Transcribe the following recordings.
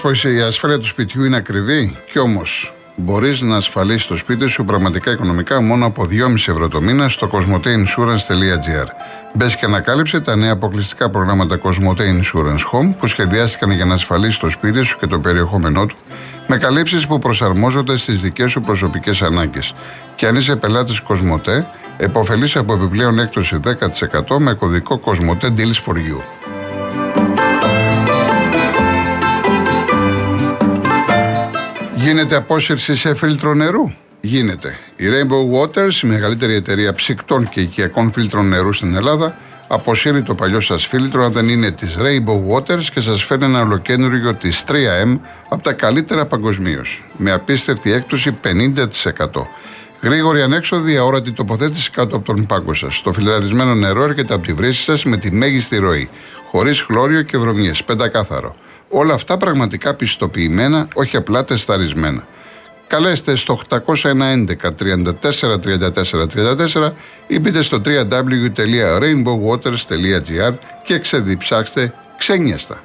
πως η ασφάλεια του σπιτιού είναι ακριβή, κι όμως μπορείς να ασφαλίσεις το σπίτι σου πραγματικά οικονομικά μόνο από 2,5 ευρώ το μήνα στο cosmoteinsurance.gr. Μπες και ανακάλυψε τα νέα αποκλειστικά προγράμματα Cosmote Insurance Home που σχεδιάστηκαν για να ασφαλίσεις το σπίτι σου και το περιεχόμενό του με καλύψεις που προσαρμόζονται στις δικές σου προσωπικές ανάγκες. Και αν είσαι πελάτης Cosmote, επωφελείς από επιπλέον έκπτωση 10% με κωδικό Cosmote Deals for You. Γίνεται απόσυρση σε φίλτρο νερού; Γίνεται. Η Rainbow Waters, η μεγαλύτερη εταιρεία ψυκτών και οικιακών φίλτρων νερού στην Ελλάδα, αποσύρει το παλιό σας φίλτρο αν δεν είναι της Rainbow Waters και σας φέρνει ένα ολοκένουργιο της 3M από τα καλύτερα παγκοσμίως. Με απίστευτη έκπτωση 50%. Γρήγορη ανέξοδη, αόρατη τοποθέτηση κάτω από τον πάγκο σας. Το φιλτραρισμένο νερό έρχεται από τη βρύση σας με τη μέγιστη ροή. Χωρίς χλώριο και βρωμιές. Πεντακάθαρο. Όλα αυτά πραγματικά πιστοποιημένα, όχι απλά τεσταρισμένα. Καλέστε στο 811 34 34 ή μπείτε στο www.rainbowwaters.gr και ξεδιψάξτε ξένιαστα.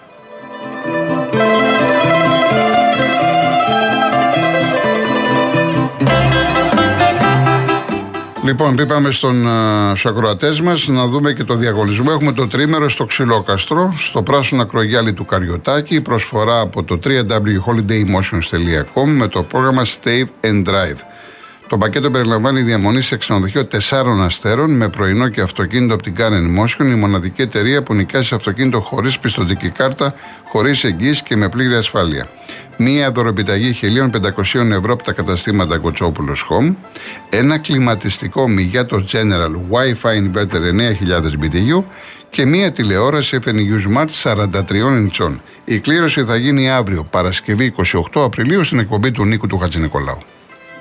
Λοιπόν, είπαμε στον, στους ακροατές μας να δούμε και το διαγωνισμό. Έχουμε το τρίμερο στο Ξυλόκαστρο, στο πράσινο ακρογιάλι του Καριωτάκη. Προσφορά από το www.holidaymotions.com με το πρόγραμμα Stay and Drive. Το πακέτο περιλαμβάνει διαμονή σε ξενοδοχείο 4 αστέρων με πρωινό και αυτοκίνητο από την Canon Motion, η μοναδική εταιρεία που νοικιάζει αυτοκίνητο χωρίς πιστοτική κάρτα, χωρίς εγγύηση και με πλήρη ασφάλεια. Μία δωροπιταγή 1.500 ευρώ από τα καταστήματα Κοτσόπουλος Home. Ένα κλιματιστικό Miyato General Wi-Fi Inverter 9000 BTU και μία τηλεόραση FNU Smart 43 ιντσών. Η κλήρωση θα γίνει αύριο, Παρασκευή 28 Απριλίου, στην εκπομπή του Νίκου του Χατζηνικολάου.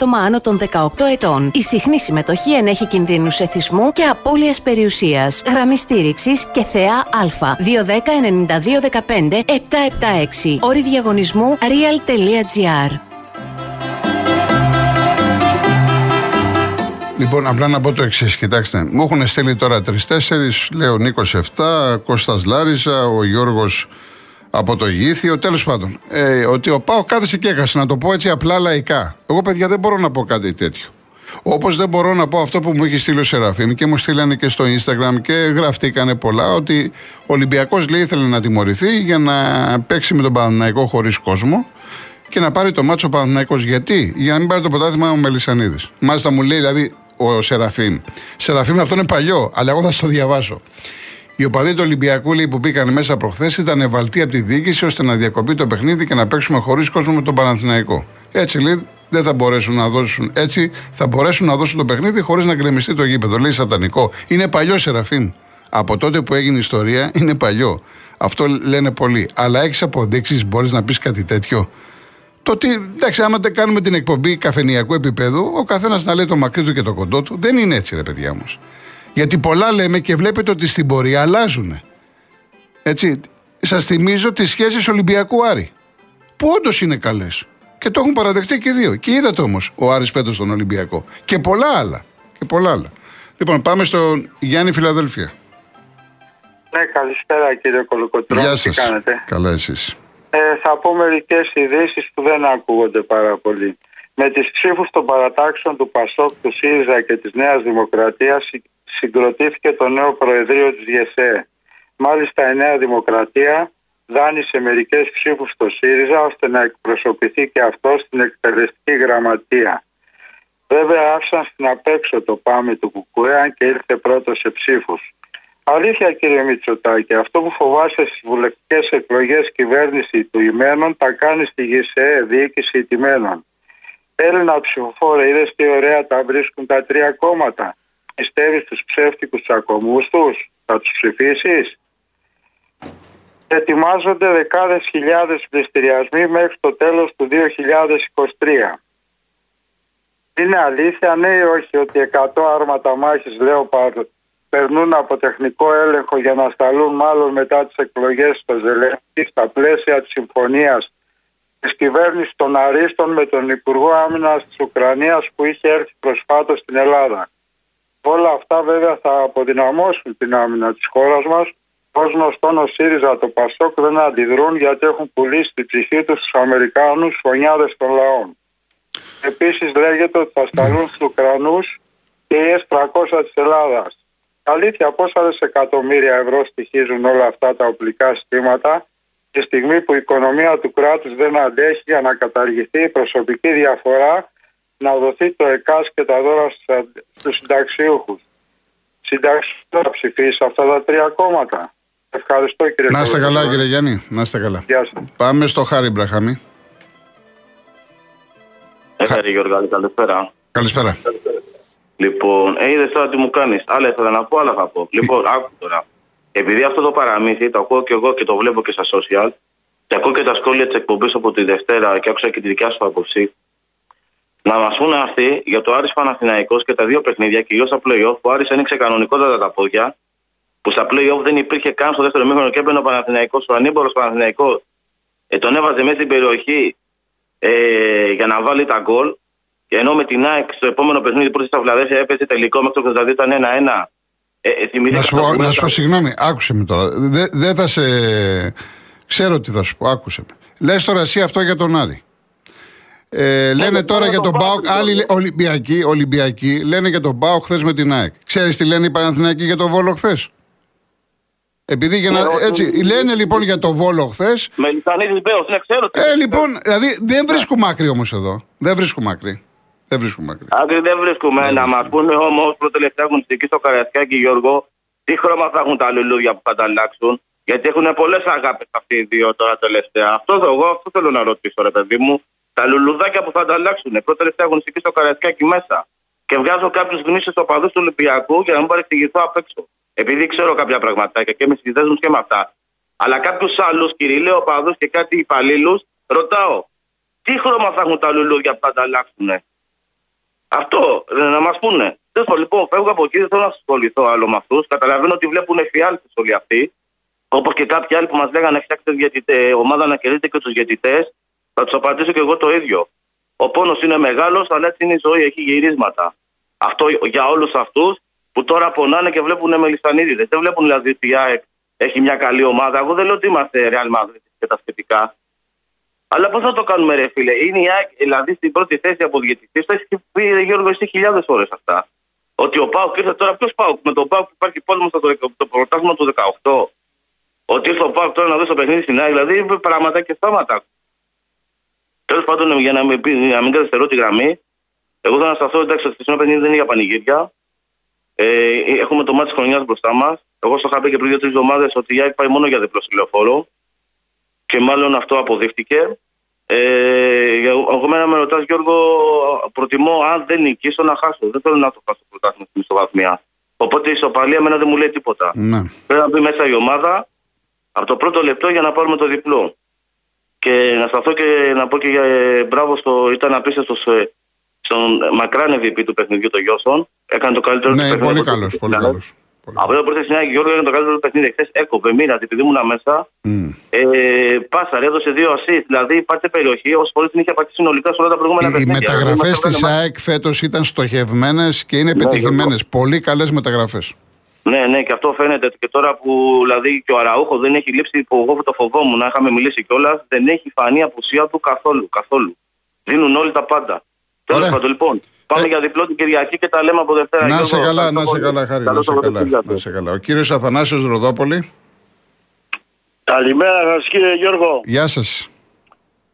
άτομα άνω των 18 ετών. Η συχνή συμμετοχή ενέχει κινδύνους εθισμού και απώλειας περιουσίας. Γραμμή στήριξης και θεά Α. 210-9215-776. Όρη διαγωνισμού real.gr. Λοιπόν, απλά να πω το εξής. Κοιτάξτε, μου έχουν στείλει τώρα τρει-τέσσερι. Λέω Νίκος 7, Κώστας Λάρισα, ο Γιώργος από το Γήθιο, τέλος πάντων. Ε, ότι ο Πάο κάθεσε και έχασε, να το πω έτσι απλά λαϊκά. Εγώ, παιδιά, δεν μπορώ να πω κάτι τέτοιο. Όπως δεν μπορώ να πω αυτό που μου έχει στείλει ο Σεραφείμ και μου στείλανε και στο Instagram και γραφτήκανε πολλά ότι ο Ολυμπιακός λέει ήθελε να τιμωρηθεί για να παίξει με τον Παναναϊκό χωρίς κόσμο και να πάρει το μάτσο ο Παναναϊκό. Γιατί; Για να μην πάρει το ποτάθημα ο Μελισανίδης. Μάλιστα μου λέει δηλαδή ο Σεραφείμ. Σεραφείμ αυτό είναι παλιό, αλλά εγώ θα στο διαβάσω. Οι οπαδοί του Ολυμπιακού λέει, που μπήκαν μέσα προχθές ήταν ευαλτοί από τη διοίκηση ώστε να διακοπεί το παιχνίδι και να παίξουμε χωρίς κόσμο με τον Παναθηναϊκό. Έτσι λέει, δεν θα μπορέσουν να δώσουν. Έτσι θα μπορέσουν να δώσουν το παιχνίδι χωρίς να γκρεμιστεί το γήπεδο. Λέει σατανικό. Είναι παλιό Σεραφείμ. Από τότε που έγινε η ιστορία είναι παλιό. Αυτό λένε πολλοί. Αλλά έχεις αποδείξεις, μπορείς να πεις κάτι τέτοιο. Το ότι, εντάξει, άμα δεν κάνουμε την εκπομπή καφενιακού επίπεδου, ο καθένας να λέει το μακρύ του και το κοντό του. Δεν είναι έτσι, ρε παιδιά μου. Γιατί πολλά λέμε και βλέπετε ότι στην πορεία αλλάζουν. Έτσι, σας θυμίζω τις σχέσεις Ολυμπιακού Άρη. Που όντως είναι καλές. Και το έχουν παραδεχτεί και δύο. Και είδατε όμως ο Άρης φέτος τον Ολυμπιακό. Και πολλά άλλα. Και πολλά άλλα. Λοιπόν, πάμε στον Γιάννη Φιλαδέλφια. Ναι, καλησπέρα κύριε Κολοκοτρό. Γεια σας. Καλά εσείς. Ε, θα πω μερικές ειδήσεις που δεν ακούγονται πάρα πολύ. Με τις ψήφους των παρατάξεων του Πασόκ, του ΣΥΡΙΖΑ και της Νέας Δημοκρατίας, συγκροτήθηκε το νέο Προεδρείο της ΓΕΣΕ. Μάλιστα η Νέα Δημοκρατία δάνεισε μερικές ψήφους στο ΣΥΡΙΖΑ ώστε να εκπροσωπηθεί και αυτό στην εκτελεστική γραμματεία. Βέβαια άφησαν στην απέξω το πάμε του Κουκουέ αν και ήρθε πρώτος σε ψήφους. Αλήθεια κύριε Μητσοτάκη, αυτό που φοβάσαι στις βουλευτικές εκλογές κυβέρνηση του ημένων τα κάνει στη ΓΕΣΕ, διοίκηση ηττημένων. Έλληνα ψηφοφόρα, είδες τι ωραία τα βρίσκουν τα τρία κόμματα. Πιστεύεις τους ψεύτικους τσακωμούς τους, θα τους ψηφίσεις; ετοιμάζονται δεκάδες χιλιάδες πληστηριασμοί μέχρι το τέλος του 2023. Είναι αλήθεια, ναι ή όχι, ότι 100 άρματα μάχης Λέοπαρ περνούν από τεχνικό έλεγχο για να σταλούν μάλλον μετά τις εκλογές στο Ζελένσκι στα πλαίσια της συμφωνίας της κυβέρνησης των Αρίστων με τον Υπουργό Άμυνας της Ουκρανίας που είχε έρθει προσφάτως στην Ελλάδα. Όλα αυτά βέβαια θα αποδυναμώσουν την άμυνα της χώρας μας Ω γνωστόν, ο ΣΥΡΙΖΑ το ΠΑΣΟΚ δεν αντιδρούν γιατί έχουν πουλήσει την ψυχή τους στους Αμερικάνους φωνιάδες των λαών. Επίσης, λέγεται ότι θα σταλούν στους Ουκρανούς και οι S300 της Ελλάδας. Αλήθεια, πόσα δισεκατομμύρια ευρώ στοιχίζουν όλα αυτά τα οπλικά συστήματα τη στιγμή που η οικονομία του κράτους δεν αντέχει για να καταργηθεί η προσωπική διαφορά να δοθεί το ΕΚΑΣ και τα δώρα στους συνταξιούχους. Συντάξει θα ψηφίσει αυτά τα τρία κόμματα. Ευχαριστώ κύριε Να είστε καλά κύριε Γιάννη. Να είστε καλά. Γεια σας. Πάμε στο Χάρη Μπραχάμι. Έχαρη Γιώργα, καλησπέρα. Καλησπέρα. Λοιπόν, ε, είδες τώρα τι μου κάνεις. Άλλα ήθελα να πω, άλλα θα πω. Λοιπόν, άκου τώρα. Επειδή αυτό το παραμύθι το ακούω και εγώ και το βλέπω και στα social και ακούω και τα σχόλια της εκπομπής από τη Δευτέρα και άκουσα και τη δικιά σου άποψη. Να μα πούνε αυτοί για το Άρης Παναθηναϊκός και τα δύο παιχνίδια, κυρίω στα playoff, που Άρης άνοιξε κανονικότατα τα πόδια που στα play-off δεν υπήρχε καν στο δεύτερο μήχρονο και έπαιρνε ο Παναθηναϊκός, ο ανήμπορος Παναθηναϊκός, ε, τον έβαζε μέσα στην περιοχή ε, για να βάλει τα γκολ. Ενώ με την ΑΕΚ στο επόμενο παιχνίδι που στα Βλαδέσια έπεσε τελικό μέχρι το 82 ήταν 1-1. Ε, ε, να σου πω, να σου πω συγγνώμη, άκουσε με τώρα. Δεν δε θα σε. Ξέρω τι θα σου πω, άκουσε με. Λες τώρα εσύ αυτό για τον Άρη. Ε, λένε τώρα για τον Μπάουκ, άλλοι Ολυμπιακοί, Ολυμπιακοί λένε για τον Μπάουκ χθες με την ΑΕΚ. Ξέρεις τι λένε οι Παναθηναϊκοί για τον Βόλο χθες; Επειδή για να, ναι, έτσι, λένε λοιπόν για το Βόλο χθε. Μελισανίδη Μπέο, δεν ξέρω τι. Ε, λοιπόν, δηλαδή δεν βρίσκουμε άκρη όμως εδώ. Δεν βρίσκουμε άκρη. Δεν βρίσκουμε άκρη. Άκρη δεν βρίσκουμε. Να μας πούνε όμως προτελευταία αγωνιστική στο Καριασκάκι Γιώργο, τι χρώμα θα έχουν τα λουλούδια που θα τα αλλάξουν. Γιατί έχουν πολλές αγάπες αυτοί οι δύο τώρα τελευταία. Αυτός εγώ αυτό θέλω να ρωτήσω, ρε παιδί μου. Τα λουλουδάκια που θα τα αλλάξουν. Πρώτη αγωνιστική στο Καριασκάκι μέσα. Και βγάζω κάποιους γνήσιους οπαδούς του Ολυμπιακού για να μην παρεξηγηθώ απ' έξω επειδή ξέρω κάποια πραγματάκια και με συνδέσμου και με αυτά, αλλά κάποιους άλλους κυριλαίου οπαδούς και κάτι υπαλλήλους, ρωτάω, τι χρώμα θα έχουν τα λουλούδια που θα τα αλλάξουν. Αυτό ε, να μας πούνε. Θέλω λοιπόν, φεύγω από εκεί, δεν θέλω να ασχοληθώ άλλο με αυτούς. Καταλαβαίνω ότι βλέπουν εφιάλτε όλοι αυτοί. Όπως και κάποιοι άλλοι που μας λέγανε φτιάξτε ομάδα να κερδίσετε και τους διαιτητές. Θα τους απαντήσω και εγώ το ίδιο. Ο πόνος είναι μεγάλος, αλλά έτσι είναι η ζωή, έχει γυρίσματα. Αυτό για όλους αυτούς που τώρα πονάνε και βλέπουν μελισανίδιδες. Δεν βλέπουν δηλαδή ότι η ΑΕΚ έχει μια καλή ομάδα. Εγώ δεν λέω ότι είμαστε Real Madrid και τα σχετικά. Αλλά πώς θα το κάνουμε, ρε φίλε; Είναι η ΑΕΚ, δηλαδή στην πρώτη θέση από διαιτητής. Το έχει πει Γιώργο εσύ χιλιάδες φορές αυτά. Ότι ο Πάουκ ήρθε τώρα. Ποιος Πάουκ, με τον Πάουκ που υπάρχει πόλεμο στο το πρωτάθλημα του 18. Ότι ήρθε ο Πάουκ τώρα να δώσει το παιχνίδι στην ΑΕΚ. Δηλαδή πράγματα και στάματα. Τέλος πάντων, για να μην, να μην καθυστερώ τη γραμμή, εγώ θα σταθώ εντάξει ότι το παιχνίδι δεν είναι για πανηγύρια. Ε, έχουμε το μάτι χρονιάς μπροστά μας. Εγώ στο είχα πει και πριν δύο-τρεις εβδομάδες ότι η ΑΕΚ πάει μόνο για διπλό λεωφόρο. Και μάλλον αυτό αποδείχτηκε. Ε, εγώ μένα με ρωτάς, Γιώργο, προτιμώ αν δεν νικήσω να χάσω. Δεν θέλω να το χάσω πρωτάθλημα στην ισοβαθμία. Οπότε η ισοπαλία εμένα δεν μου λέει τίποτα. Ναι. Πρέπει να μπει μέσα η ομάδα από το πρώτο λεπτό για να πάρουμε το διπλό. Και να σταθώ και να πω και για ε, μπράβο στο. ήταν απίστευτος ε, στον μακράν MVP του παιχνιδιού, το Γιώσον. Έκανε το καλύτερο ναι, του παιχνίδι. Πολύ καλός. Πολύ καλός. Από εδώ πρώτη συνέχεια Γιώργο έκανε το καλύτερο του παιχνίδι. Χθες έκοπε, μοίραζε επειδή ήμουν μέσα. Mm. Ε, πάσαρε, έδωσε δύο ασίστ. Δηλαδή υπάρχει περιοχή όσο πολύ την είχε πατήσει συνολικά σε όλα τα προηγούμενα Οι παιχνίδια. Οι μεταγραφέ της ΑΕΚ φέτος ήταν στοχευμένες και είναι ναι, πετυχημένες. Πολύ καλές μεταγραφές. Ναι, ναι, και αυτό φαίνεται. Και τώρα που δηλαδή και ο Αραούχος δεν έχει λείψει που εγώ το φοβόμουν να είχαμε μιλήσει κιόλας, δεν έχει φανεί η απουσία του καθόλου. καθόλου. Δίνουν όλοι τα πάντα. Τέλο πάντων, λοιπόν. Πάμε ε... για διπλό την Κυριακή και τα λέμε από Δευτέρα. Να σε καλά, να σε καλά, χάρη. Να σε καλά, να σε καλά. Ο κύριος Αθανάσιος Ροδόπολη. Καλημέρα σας κύριε Γιώργο. Γεια σας.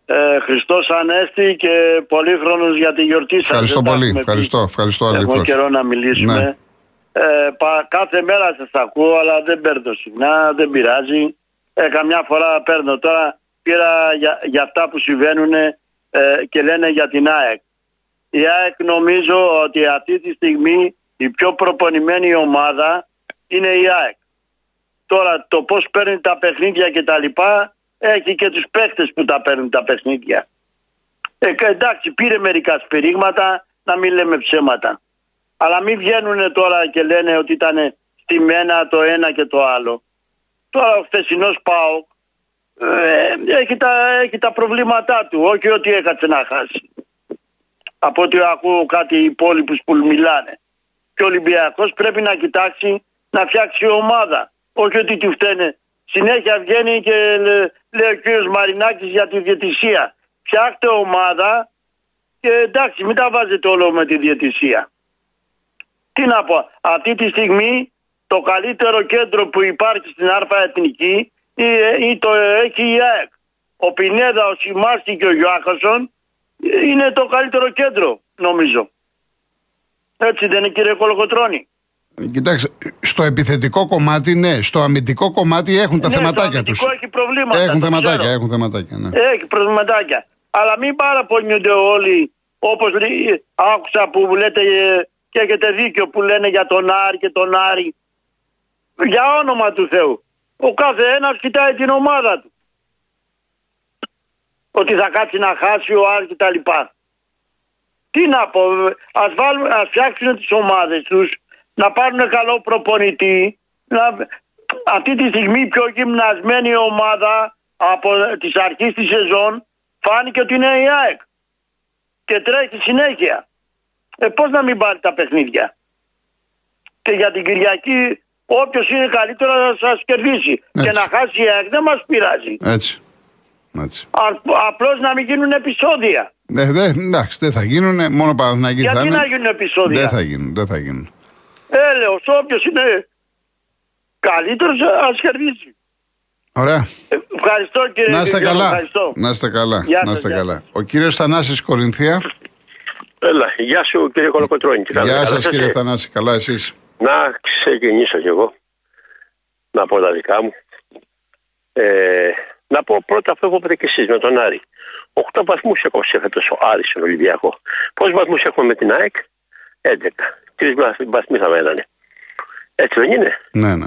Ε, Χριστός Ανέστη και πολύχρονος για τη γιορτή σας. Ευχαριστώ πολύ. Ευχαριστώ, ευχαριστώ Έχουμε καιρό να μιλήσουμε. Ναι. Ε, πα, κάθε μέρα σας ακούω αλλά δεν παίρνω συχνά, δεν πειράζει. Ε, καμιά φορά παίρνω τώρα. Πήρα για, για αυτά που συμβαίνουν ε, και λένε για την ΑΕΚ η ΑΕΚ νομίζω ότι αυτή τη στιγμή η πιο προπονημένη ομάδα είναι η ΑΕΚ. τώρα το πώς παίρνει τα παιχνίδια και τα λοιπά έχει και τους παίχτες που τα παίρνουν τα παιχνίδια. Ε, εντάξει πήρε μερικά σπηρίγματα να μην λέμε ψέματα. Αλλά μην βγαίνουν τώρα και λένε ότι ήταν στη μένα το ένα και το άλλο. Τώρα ο χθεσινός ΠΑΟΚ ε, έχει, τα, έχει τα προβλήματά του, όχι ότι έκατσε να χάσει. Από ό,τι ακούω κάτι οι υπόλοιπους που μιλάνε. Και ο Ολυμπιακός πρέπει να κοιτάξει να φτιάξει ομάδα. Όχι ότι του φταίνε. Συνέχεια βγαίνει και λέει ο κύριος Μαρινάκης για τη διαιτησία. Φτιάχτε ομάδα και εντάξει μην τα βάζετε όλο με τη διαιτησία. Τι να πω, αυτή τη στιγμή το καλύτερο κέντρο που υπάρχει στην ΑΡΠΑ Εθνική ή, το έχει η ΑΕΚ. Ο Πινέδα, ο Σιμάρσκι και ο Γιώχασον είναι το καλύτερο κέντρο νομίζω. Έτσι δεν είναι κύριε Κολοκοτρώνη. Κοιτάξτε, στο επιθετικό κομμάτι ναι, στο αμυντικό κομμάτι έχουν τα ναι, θεματάκια τους. έχει προβλήματα. Έχουν θεματάκια, έχουν θεματάκια. Ναι. Έχει προβληματάκια. Αλλά μην παραπονιούνται όλοι όπως άκουσα που λέτε και έχετε δίκιο που λένε για τον Άρη και τον Άρη. Για όνομα του Θεού. Ο κάθε ένας κοιτάει την ομάδα του. Ότι θα κάτσει να χάσει ο Άρης και τα λοιπά. Τι να πω, ας, βάλουμε, ας φτιάξουν τις ομάδες τους, να πάρουν καλό προπονητή, να, αυτή τη στιγμή πιο γυμνασμένη ομάδα από τις αρχές της σεζόν φάνηκε ότι είναι η ΑΕΚ και τρέχει συνέχεια. Ε, πώς να μην πάρει τα παιχνίδια; Και για την Κυριακή όποιος είναι καλύτερο θα σας κερδίσει. Και να χάσει η ΑΕΚ δεν μας πειράζει. Έτσι. Έτσι. Απλώς να μην γίνουν επεισόδια. Ναι, δε, εντάξει, δεν θα γίνουν, μόνο Παναθηναϊκοί θα Γιατί να γίνουν επεισόδια; Δεν θα γίνουν, δεν θα γίνουν. Έλεος, όποιος είναι καλύτερος ας κερδίσει. Ωραία. Ε, ευχαριστώ κύριε Να είστε καλά. Ευχαριστώ. Να είστε καλά. Γεια να σας, είστε γεια καλά. Ο κύριος Θανάσης Κορινθία. Έλα, γεια σου κύριε Κολοκοτρώνη. Γεια σας κύριε Θανάση, καλά εσείς; Να ξεκινήσω κι εγώ. Να πω τα δικά μου. Ε, να πω πρώτα αυτό που είπατε και εσείς με τον Άρη. 8 βαθμούς έκοψε φέτος ο Άρης στον Ολυμπιακό. Πόσους βαθμούς έχουμε με την ΑΕΚ; 11. Τρεις βαθμοί θα μένανε. Έτσι δεν είναι; Ναι, ναι.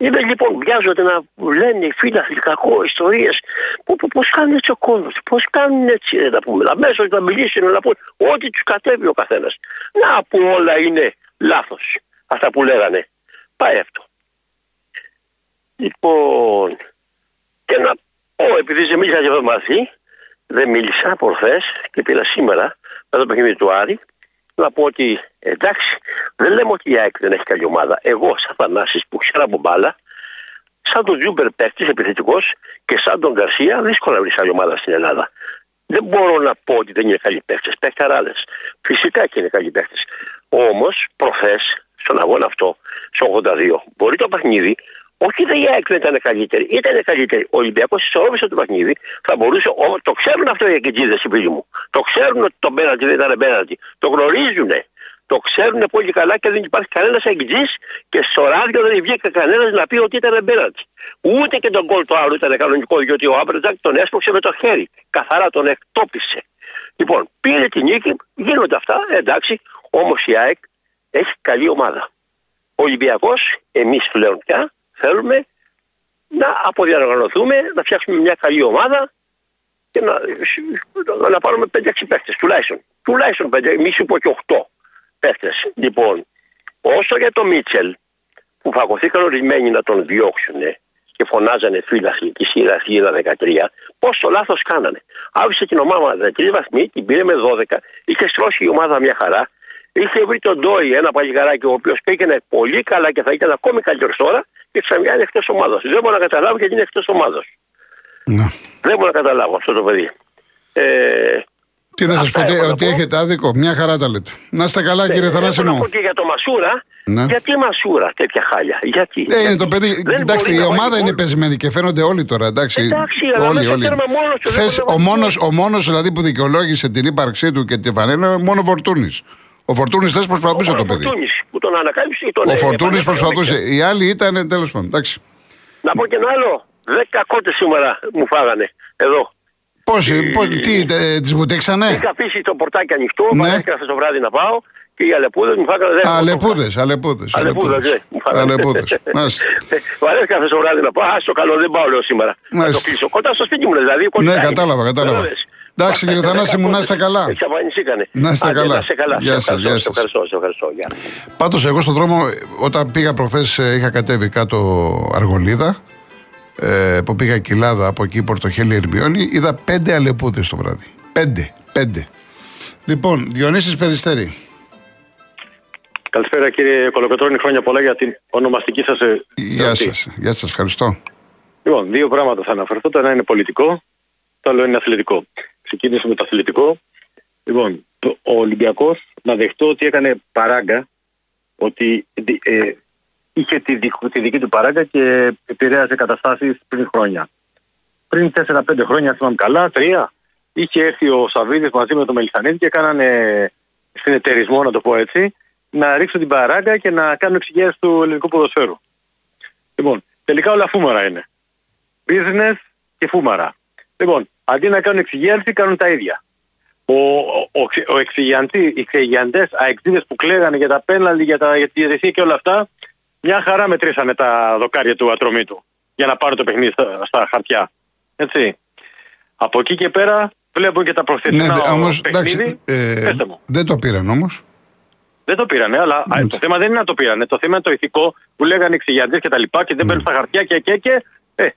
Είναι λοιπόν, βιάζονται να λένε οι φίλοι κακό ιστορίες. Πώς κάνουν έτσι ο κόσμος, πώς κάνουν έτσι, να πούμε. Αμέσως να μιλήσουν, να πούν ό,τι τους κατέβει ο καθένας. Να που όλα είναι λάθος. Αυτά που λέγανε. Πάει αυτό. Λοιπόν, και να πω, επειδή δεν μίλησα για το μαθή, δεν μίλησα προχθές και πήρα σήμερα με το παιχνίδι του Άρη να πω ότι εντάξει, δεν λέμε ότι η ΑΕΚ δεν έχει καλή ομάδα. Εγώ, σαν Θανάσης που ξέρω από μπάλα, σαν τον Τζούμπερ παίκτης επιθετικός και σαν τον Γκαρσία, δύσκολα να βρεις καλή ομάδα στην Ελλάδα. Δεν μπορώ να πω ότι δεν είναι καλοί παίκτες. Παικταράδες. Φυσικά και είναι καλοί παίκτες. Όμως, προχθές, στον αγώνα αυτό, στο 82, μπορεί το παιχνίδι όχι δεν η ΑΕΚ δεν ήταν καλύτερη, ήταν καλύτερη. Ο Ολυμπιακός ισορρόπησε το παιχνίδι. Θα μπορούσε, το ξέρουν αυτό οι αεκτζήδες, οι φίλοι μου. Το ξέρουν ότι το πέναλτι δεν ήταν πέναλτι. Το γνωρίζουν. Το ξέρουν πολύ καλά και δεν υπάρχει κανένας αεκτζής και στο ράδιο δεν βγήκε κανένας να πει ότι ήταν πέναλτι. Ούτε και το γκολ του άλλου ήταν κανονικό, διότι ο Άμπρετζακ τον έσπρωξε με το χέρι. Καθαρά τον εκτόπισε. Λοιπόν, πήρε την νίκη, γίνονται αυτά, εντάξει, όμως η ΑΕΚ έχει καλή ομάδα. Ο Ολυμπιακός, εμείς πλέον πια, Θέλουμε να αποδιαργανωθούμε, να φτιάξουμε μια καλή ομάδα και να, να πάρουμε 5-6 παίχτε τουλάχιστον. Τουλάχιστον 5, μη σου πω και 8 παίχτε. Λοιπόν, όσο για το Μίτσελ που φαγωθήκαν ορισμένοι να τον διώξουν και φωνάζανε φύλαχοι τη σειρά 13, πόσο λάθος κάνανε. Άφησε την ομάδα με 3 βαθμοί, την πήρε με 12, είχε στρώσει η ομάδα μια χαρά. Είχε βρει τον Ντόι, ένα παλιγαράκι, ο οποίος πήγαινε πολύ καλά και θα ήταν ακόμη καλύτερος τώρα και ξαφνικά είναι εκτός ομάδας. Δεν μπορώ να καταλάβω γιατί είναι εκτός ομάδας. Ναι. Δεν μπορώ να καταλάβω αυτό το παιδί. Ε, τι να σας πω, ότι έχετε άδικο. Μια χαρά τα λέτε. Να είστε καλά, ναι, κύριε Θανάση μου. και για το Μασούρα. Ναι. Γιατί Μασούρα τέτοια χάλια. Γιατί; Ε, είναι το παιδί. Εντάξει, η ομάδα είναι πεσμένη και φαίνονται όλοι τώρα. Εντάξει, εντάξει όλοι, όλοι. Θες, ο μόνο ο μόνος, δηλαδή που δικαιολόγησε την ύπαρξή του και την φανέλα είναι μόνο Φορτούνης. Ο Φορτούνης θες προσπαθούσε το παιδί. που τον ανακάλυψε ή τον Ο Φορτούνης προσπαθούσε. Οι άλλοι ήταν τέλος πάντων. Εντάξει. Να πω και ένα άλλο. Δέκα κότες σήμερα μου φάγανε εδώ. Πώς, ε, πώς τι, τι, τις βουτήξανε; Είχα αφήσει το πορτάκι ανοιχτό, ναι. παρέσκασα το βράδυ να πάω και οι αλεπούδες μου φάγανε. δεν- Αλεπούδες, αλεπούδες. Αλεπούδες, ναι. Μου φάγανε. Αλεπούδες. Μάλιστα. Μου αρέσει κάθε το βράδυ να πω, Α, στο καλό δεν πάω λέω σήμερα. Να το Μάλιστα. κλείσω. Κοντά στο σπίτι μου, λες, δηλαδή. Ναι, κοντά είναι. κατάλαβα, κατάλαβα. Κατάλαβες. Εντάξει, κύριε Θανάση μου, να είστε καλά. Εξαφανιστήκανε. Να είστε Άντε, καλά. Να είστε καλά. Γεια Σε σας, ευχαριστώ, γεια σε σας. ευχαριστώ, σε ευχαριστώ. Γεια. Πάντως, εγώ στον δρόμο, όταν πήγα προχθές, είχα κατέβει κάτω Αργολίδα. Ε, που πήγα κοιλάδα από εκεί, Πορτοχέλη Ερμιόνη, είδα πέντε αλεπούδες το βράδυ. Πέντε, πέντε. Λοιπόν, Διονύσης Περιστέρη. Καλησπέρα κύριε Κολοκοτρώνη, χρόνια πολλά για την ονομαστική σας ε, Γεια εορτή. σας. Γεια σας, ευχαριστώ. Λοιπόν, δύο πράγματα θα αναφερθώ. Το ένα είναι πολιτικό, το άλλο είναι αθλητικό. Ξεκίνησα με το αθλητικό. Λοιπόν, το- ο Ολυμπιακός να δεχτώ ότι έκανε παράγκα, ότι ε, είχε τη, δικό- τη δική του παράγκα και επηρέασε καταστάσεις πριν χρόνια. Πριν 4-5 χρόνια, αν θυμάμαι καλά, τρία, είχε έρθει ο Σαββίδης μαζί με τον Μελισανίδη και κάνανε συνεταιρισμό, να το πω έτσι, να ρίξουν την παράγκα και να κάνουν εξηγήσεις του ελληνικού ποδοσφαίρου. Λοιπόν, τελικά όλα φούμαρα είναι. Business και φούμαρα. Λοιπόν, αντί να κάνουν εξηγίανση, κάνουν τα ίδια. Ο, ο, ο, ο εξηγιαντή, οι εξηγιαντές αεξίδε που κλαίγανε για τα πέναλτι, για, τα, για τη διαιτησία και όλα αυτά, μια χαρά μετρήσανε τα δοκάρια του ατρωμίτου για να πάρουν το παιχνίδι στα, στα χαρτιά. Έτσι. Από εκεί και πέρα βλέπουν και τα Ναι, προθεσμένα όμως, παιχνίδι. εντάξει, ε, Πέστε μου. δεν το πήραν όμως. Δεν το πήρανε, αλλά α, Έτσι. το θέμα δεν είναι να το πήρανε. Το θέμα είναι το ηθικό που λέγανε εξηγιαντές και τα λοιπά και δεν Ναι. παίρνουν στα χαρτιά και και και. Ε,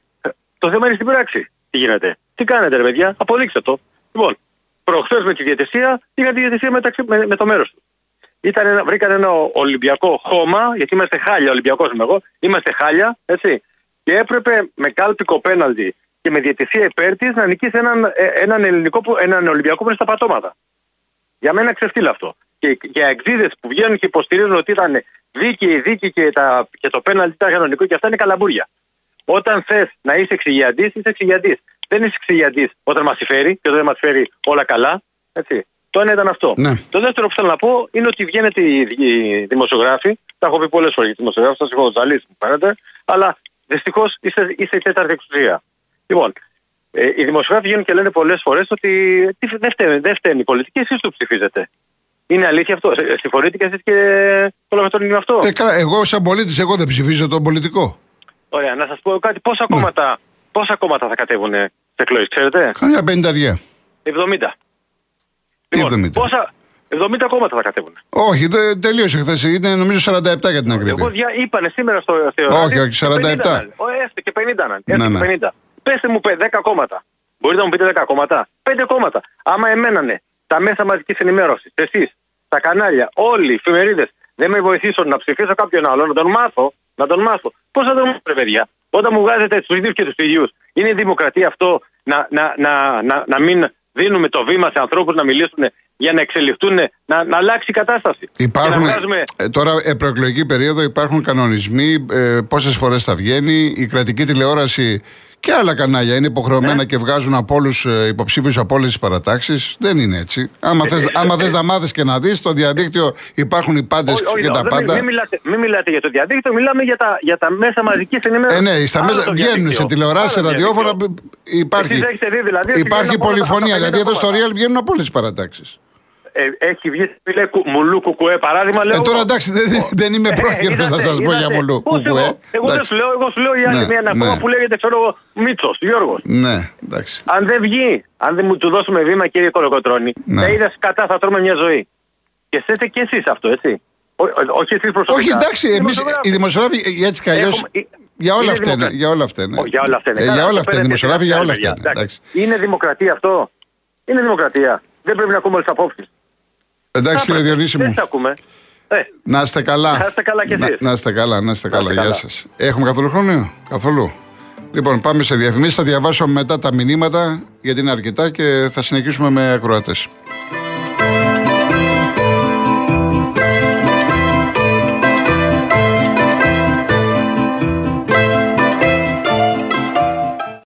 το θέμα είναι στην πράξη. Τι γίνεται. Τι κάνετε, ρε παιδιά, αποδείξτε το. Λοιπόν, προχθές με τη διαιτησία είχα τη διαιτησία μεταξύ, με, με το μέρος του. Ήταν ένα, βρήκαν ένα Ολυμπιακό χώμα, γιατί είμαστε χάλια, Ολυμπιακός είμαι εγώ, είμαστε χάλια, έτσι. Και έπρεπε με κάλπικο πέναλτι και με διαιτησία υπέρ της να νικήσει έναν, ε, έναν, ελληνικό, που- έναν Ολυμπιακό που είναι στα πατώματα. Για μένα ξεφτύλα αυτό. Και, και οι αεξίδε που βγαίνουν και υποστηρίζουν ότι ήταν δίκαιη η δίκη και, τα, και το πέναλτι ήταν κανονικό και αυτά είναι καλαμπούρια. Όταν θες να είσαι εξηγιαντής, είσαι εξηγιαντής. Δεν είσαι εξηγιαντή όταν μας συμφέρει και όταν δεν μας φέρει όλα καλά. Έτσι. Το ένα ήταν αυτό. Ναι. Το δεύτερο που θέλω να πω είναι ότι βγαίνετε οι, οι δημοσιογράφοι. Τα έχω πει πολλές φορές για δημοσιογράφοι, σας έχω ζαλίσει μου φαίνεται. Αλλά δυστυχώς είστε, είστε η τέταρτη εξουσία. Λοιπόν, ε, οι δημοσιογράφοι βγαίνουν και λένε πολλές φορές ότι τι, δεν, φταίνει, δεν φταίνει η πολιτική, εσείς το ψηφίζετε. Είναι αλήθεια αυτό; Ε, Συμφωνείτε και εσείς και το λέμε με αυτό; Ε, καλά, εγώ, σαν πολίτης, εγώ δεν ψηφίζω τον πολιτικό. Ωραία, να σας πω κάτι. Πόσα, Ναι. κόμματα, πόσα κόμματα θα κατέβουν σε εκλογές, ξέρετε; Καμιά πενταριά. 70. Τι Λοιπόν, 70? πόσα, 70 κόμματα θα κατέβουν. Όχι, δεν τελείωσε χθες. Είναι νομίζω 47 για την Εγώ ακρίβεια. δια, είπανε σήμερα στο στο Όχι, ράδιο όχι, και 47. 50 ήταν. Ω, Έστω και 50 ήταν. Έστω Ναι, και ναι. 50. Πέστε μου πέ- 10 κόμματα. Μπορείτε να μου πείτε 10 κόμματα; 5 κόμματα. Άμα εμένανε τα μέσα μαζικής ενημέρωσης, εσείς, τα κανάλια, όλοι οι εφημερίδες δεν με βοηθήσουν να ψηφίσω κάποιον άλλο, να τον μάθω, να τον μάθω. Πώς θα τον μάθω, ρε παιδιά; Όταν μου βγάζετε του ίδιους και τους ίδιους, είναι η δημοκρατία αυτό να, να, να, να, να μην δίνουμε το βήμα σε ανθρώπους να μιλήσουν για να εξελιχθούν, να, να αλλάξει η κατάσταση. Και Υπάρχουν, να βγάζουμε ε, τώρα, ε, προεκλογική περίοδο υπάρχουν κανονισμοί, ε, πόσες φορές θα βγαίνει. Η κρατική τηλεόραση και άλλα κανάλια είναι υποχρεωμένα Ναι. και βγάζουν από όλους ε, υποψήφιους από όλες τις παρατάξεις. Δεν είναι έτσι. Άμα Ε, θες, ε, άμα ε, θες να μάθεις και να δεις, στο διαδίκτυο υπάρχουν οι πάντες Όχι, όχι, και τα δεν- πάντα. Μην, μιλάτε, μην μιλάτε για το διαδίκτυο, μιλάμε για τα, για τα μέσα μαζικής ενημέρωσης. Ε, ναι, στα Άλλο μέσα το βγαίνουν διαδίκτυο. σε τηλεόραση, σε Άλλο ραδιόφωνα. διαδίκτυο. Υπάρχει, Εσείς έχετε δει, δηλαδή, ότι υπάρχει βγαίνουν από όλα τα- πολυφωνία. από τα Δηλαδή εδώ στο 50 Real βγαίνουν από όλες τις παρατάξεις. Ε, έχει βγει φίλε, κου- μουλού κουκουέ παράδειγμα. Λέω, Ε, τώρα εγώ. εντάξει, δεν, δεν είμαι Ε, πρόχειρος να είδατε, σας πω για είδατε. μολού. Πώς κουκουέ. Εγώ, εγώ δεν Εντάξει. σου λέω, εγώ σου λέω η άλλη Ναι, μια ένα ναι. κόμμα που λέγεται ξέρω εγώ Μίτσος, Γιώργος. Ναι, εντάξει. Αν δεν βγει, αν δεν μου του δώσουμε βήμα, κύριε Κολοκοτρόνη, Ναι. θα είδα κατά θα τρώμε μια ζωή. Και είστε και εσείς αυτό, έτσι. Ό- ό- όχι εσείς προσωπικά. Όχι, εντάξει, Οι εμείς δημοσιογράφοι. οι δημοσιογράφοι ε, έτσι κι αλλιώς. Έχουμε- ε, Για όλα είναι αυτά είναι. δημοκρατία. Για όλα αυτά είναι. Όχι, για όλα αυτά είναι. Ε, Καλά, Για όλα το αυτά είναι. παίρνετε Δημοσιογράφοι για εσείς, όλα παιδιά, αυτά είναι. εντάξει. Εντάξει. Είναι δημοκρατία αυτό. Είναι δημοκρατία. Δεν πρέπει να ακούμε όλες τις απόψεις. Εντάξει, κύριε Διονύση Δεν μου. τι ακούμε. Ε, Να είστε καλά. Να είστε καλά κι Να, εσείς. να είστε καλά, να είστε καλά. είστε Γεια καλά. σας. Έχουμε καθόλου χρόνο, καθόλου. Λοιπόν, πάμε σε διαφημίσει. Θα διαβάσω μετά τα μηνύματα γιατί είναι αρκετά και θα συνεχίσουμε με ακροατές.